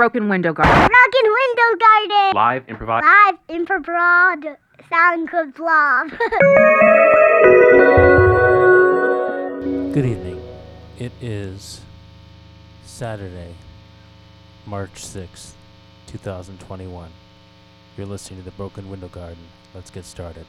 Broken Window Garden. Broken Window Garden. Live improvised. Live improvised sound good good evening. It is Saturday, March 6th, 2021. You're listening to The Broken Window Garden. Let's get started.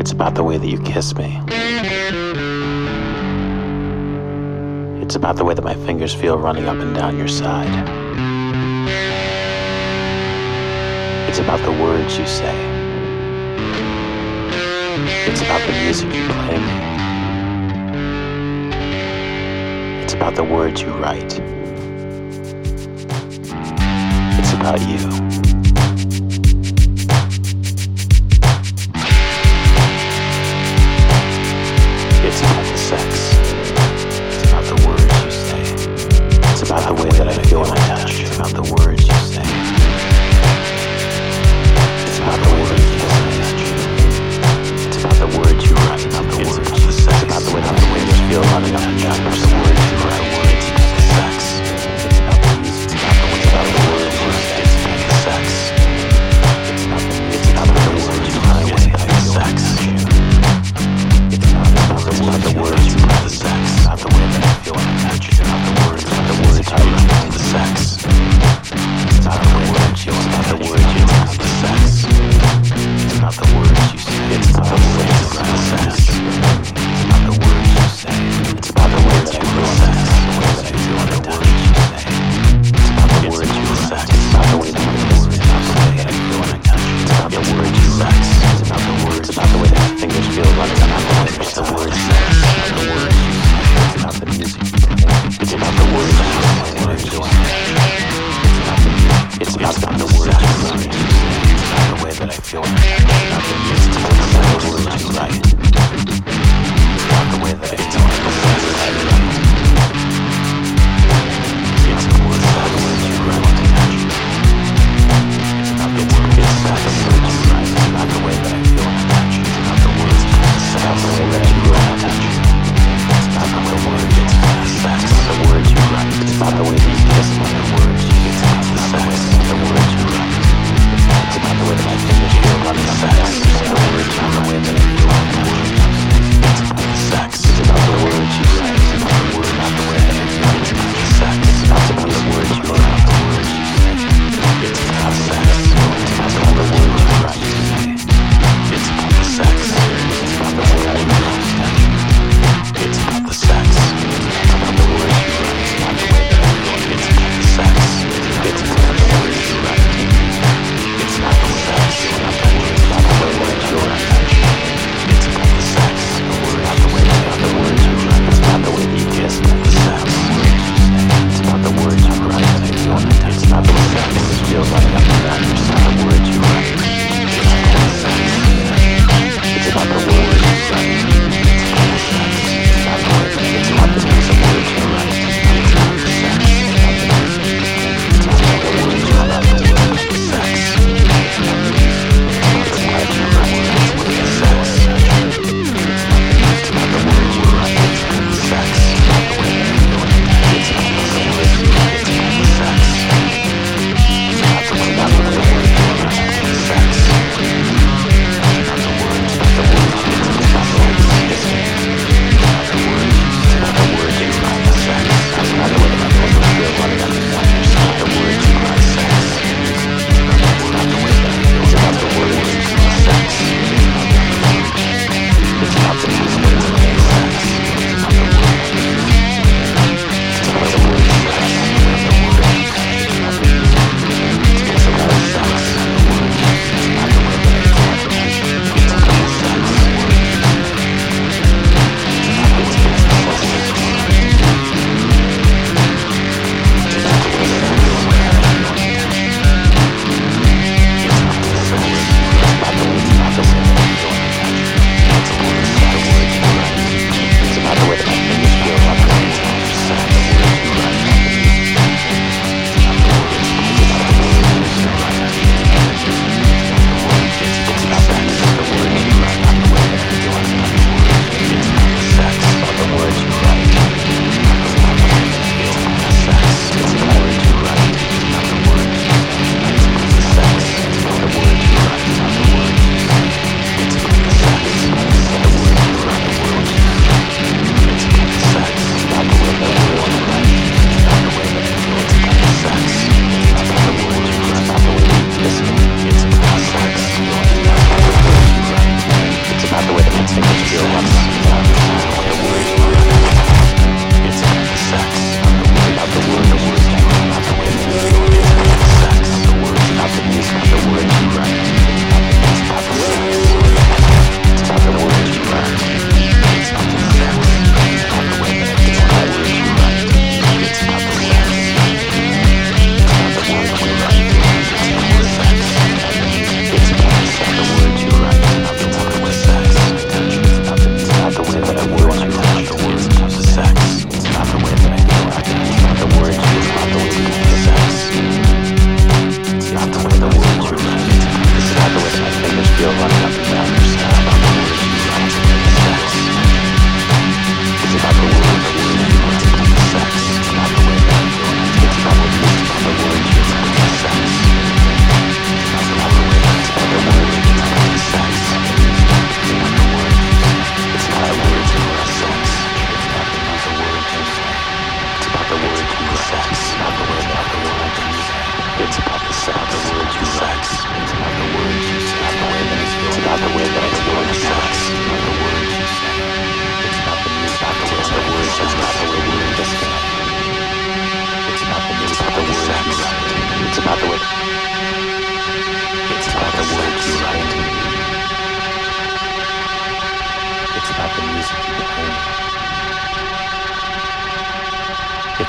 It's about the way that you kiss me. It's about the way that my fingers feel running up and down your side. It's about the words you say. It's about the music you play me. It's about the words you write. It's about you.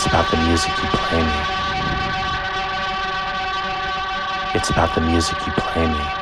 It's about the music you play me. It's about the music you play me.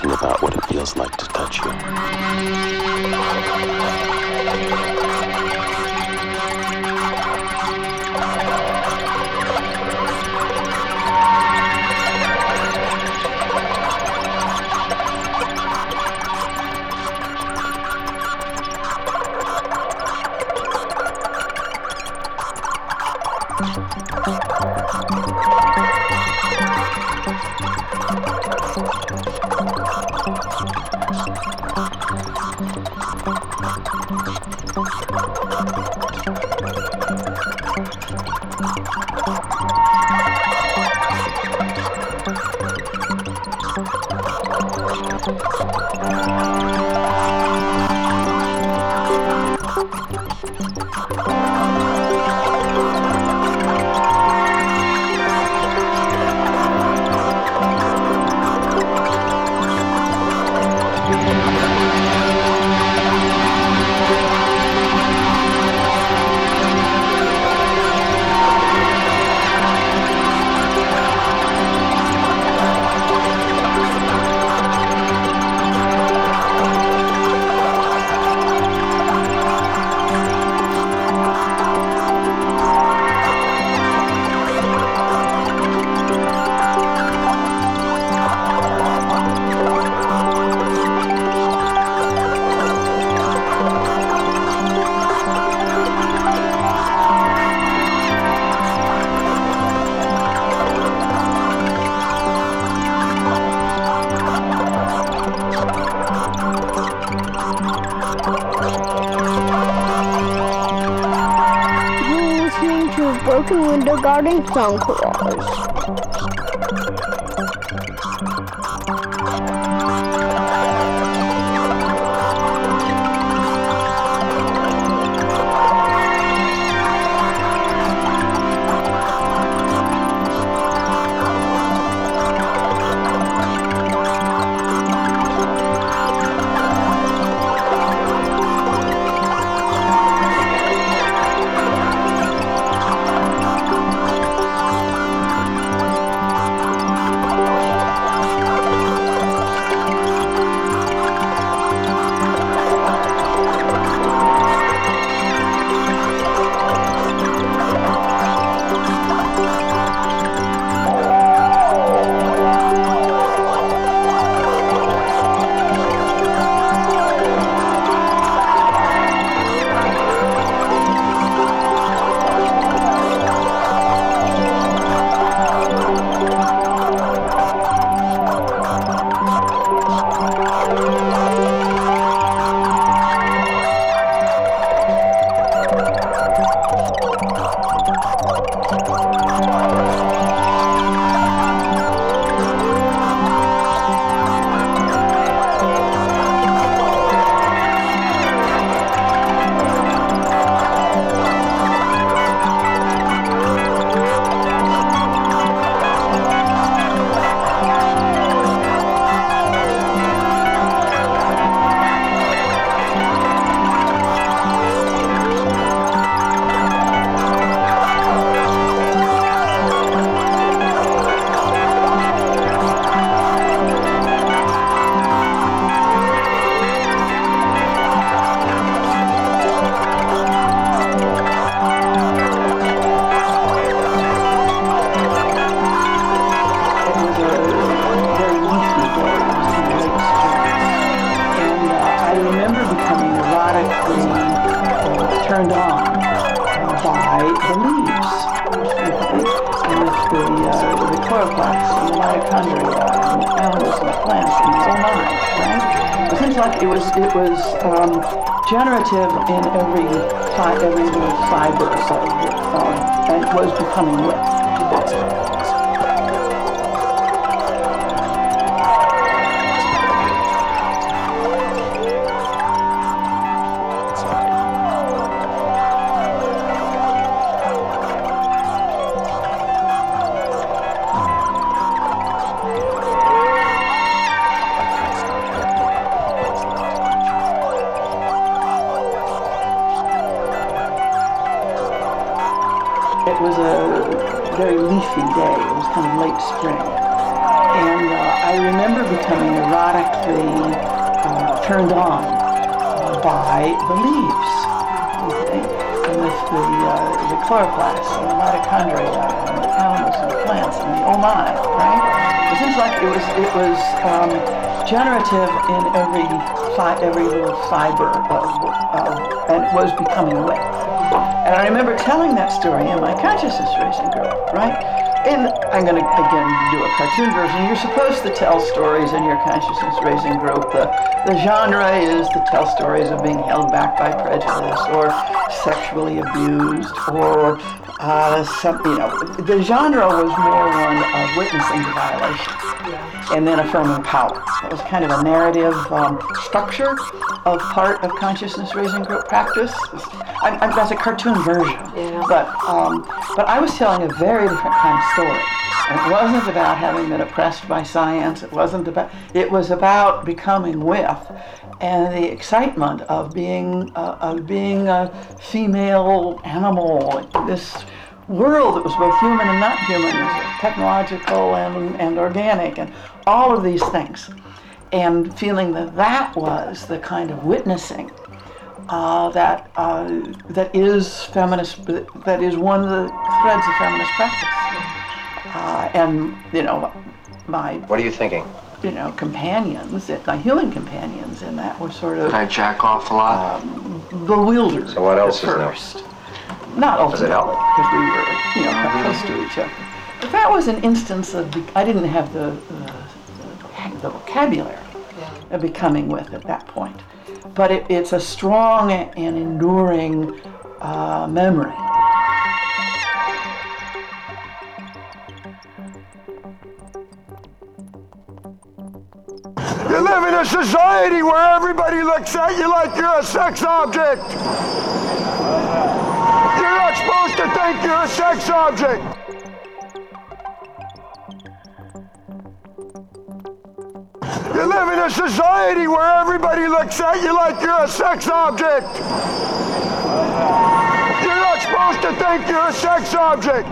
something about what it feels like to touch you. Garden Conquerors. the leaves with the, uh, the chloroplasts and the mitochondria and the animals and the plants and so on, right? It seems like it was, it was um, generative in every, fi- every little fiber of it, um, and it was becoming rich. Was kind of late spring. And uh, I remember becoming erotically uh, turned on by the leaves. Okay? And the, the, uh, the chloroplasts and the mitochondria and the animals and the plants and the oh my, right? It seems like it was, it was um, generative in every, fi- every little fiber of, of, and was becoming wet. And I remember telling that story in my consciousness raising group, right? And I'm going to again do a cartoon version. You're supposed to tell stories in your consciousness raising group. The, the genre is to tell stories of being held back by prejudice or sexually abused or uh, some, you know, the genre was more one of witnessing the violation and then affirming power. That was kind of a narrative um, structure of part of consciousness raising group practice. I, I, that's a cartoon version, but um, but I was telling a very different kind of story. And it wasn't about having been oppressed by science. It wasn't about. It was about becoming with, and the excitement of being uh, of being a female animal. This world that was both human and not human, technological and, and organic, and all of these things. And feeling that that was the kind of witnessing uh, that uh, that is feminist, that is one of the threads of feminist practice. Uh, and you know, my What are you thinking? you know companions, my human companions, in that were sort of I jack off a lot. bewildered So what else at is new? first. Not Does it ultimately, help? because we were, you know, quite close to each other. But that was an instance of, the, I didn't have the, the, the vocabulary of becoming with at that point. But it, it's a strong and enduring uh, memory. You live in a society where everybody looks at you like you're a sex object. You're not supposed to think you're a sex object. You live in a society where everybody looks at you like you're a sex object. You're not supposed to think you're a sex object.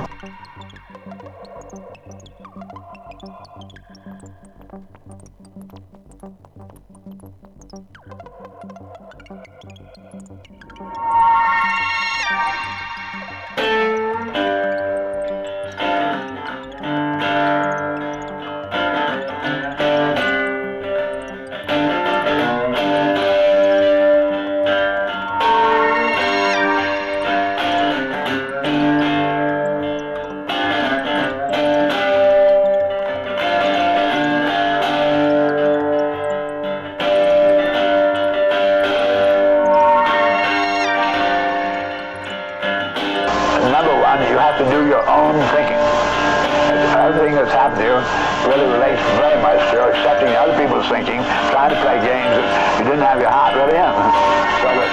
Really relates very much to accepting other people's thinking, trying to play games that you didn't have your heart really in. So that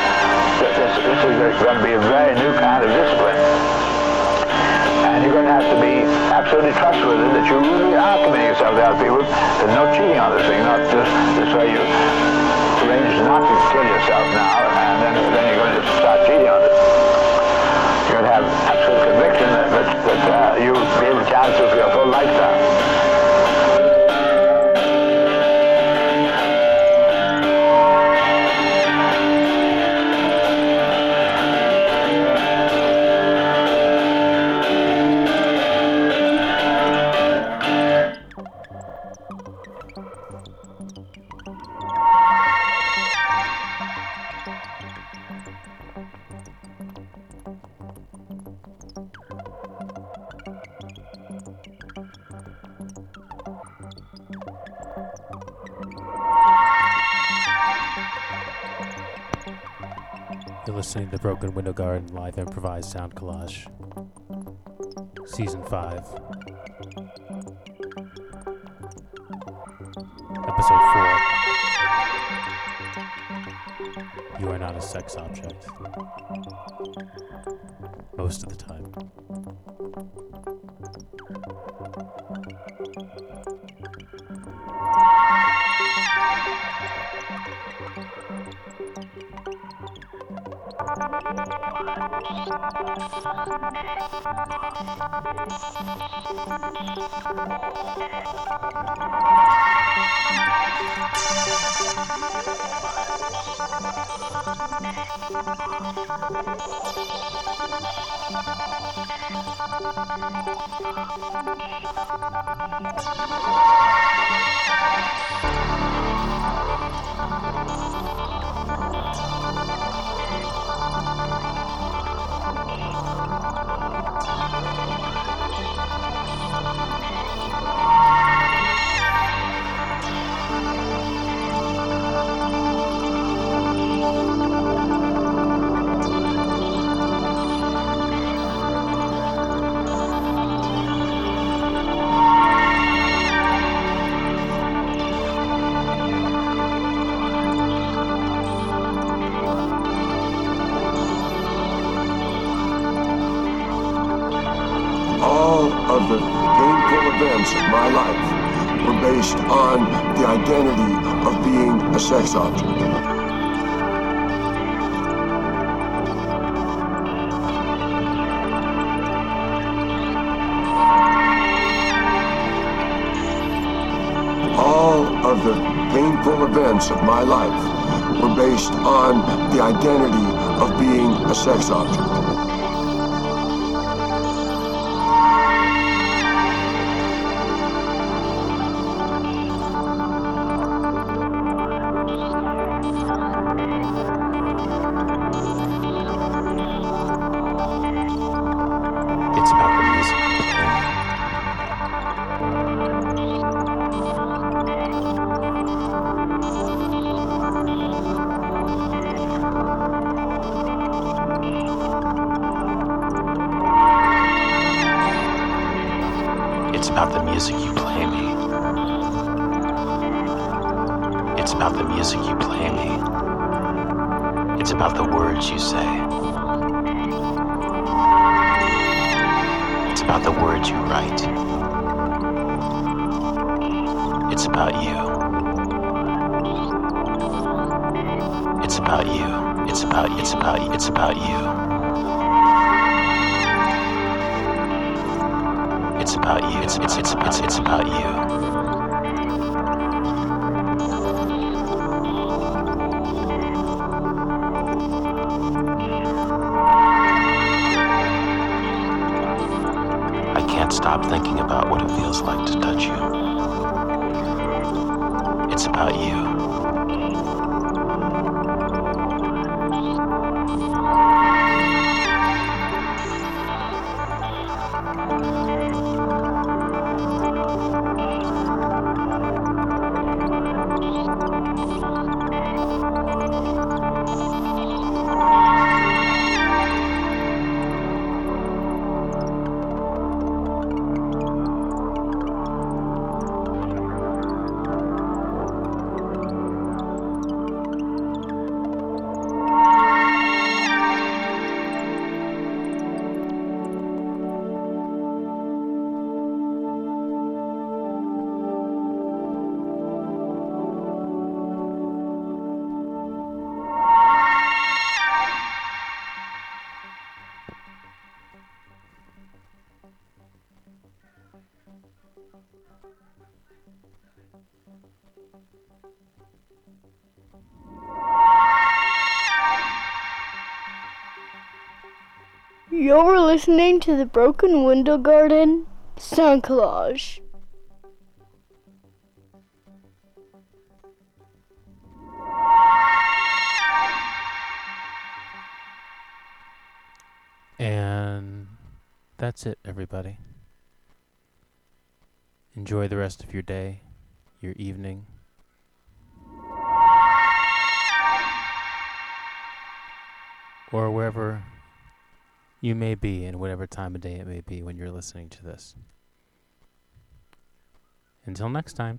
this, this is going to be a very new kind of discipline. And you're going to have to be absolutely trustworthy that you really are committing yourself to other people. There's no cheating on this thing, not just this way you arrange not to kill yourself now, and then, then you're going to start cheating on it you're going to have that, that, that you'll be able to carry through for your full lifetime. Listening to Broken Window Garden live improvised sound collage. Season 5. Episode 4. You are not a sex object. Most of the time. All based on the identity of being a sex object. All of the painful events of my life were based on the identity of being a sex object. About the words you write. It's about you. It's about you. It's about it's about it's about you. It's about you. It's it's it's it's, it's about you. You're listening to the Broken Window Garden sound collage. And that's it, everybody. Enjoy the rest of your day, your evening. or wherever you may be in whatever time of day it may be when you're listening to this. Until next time.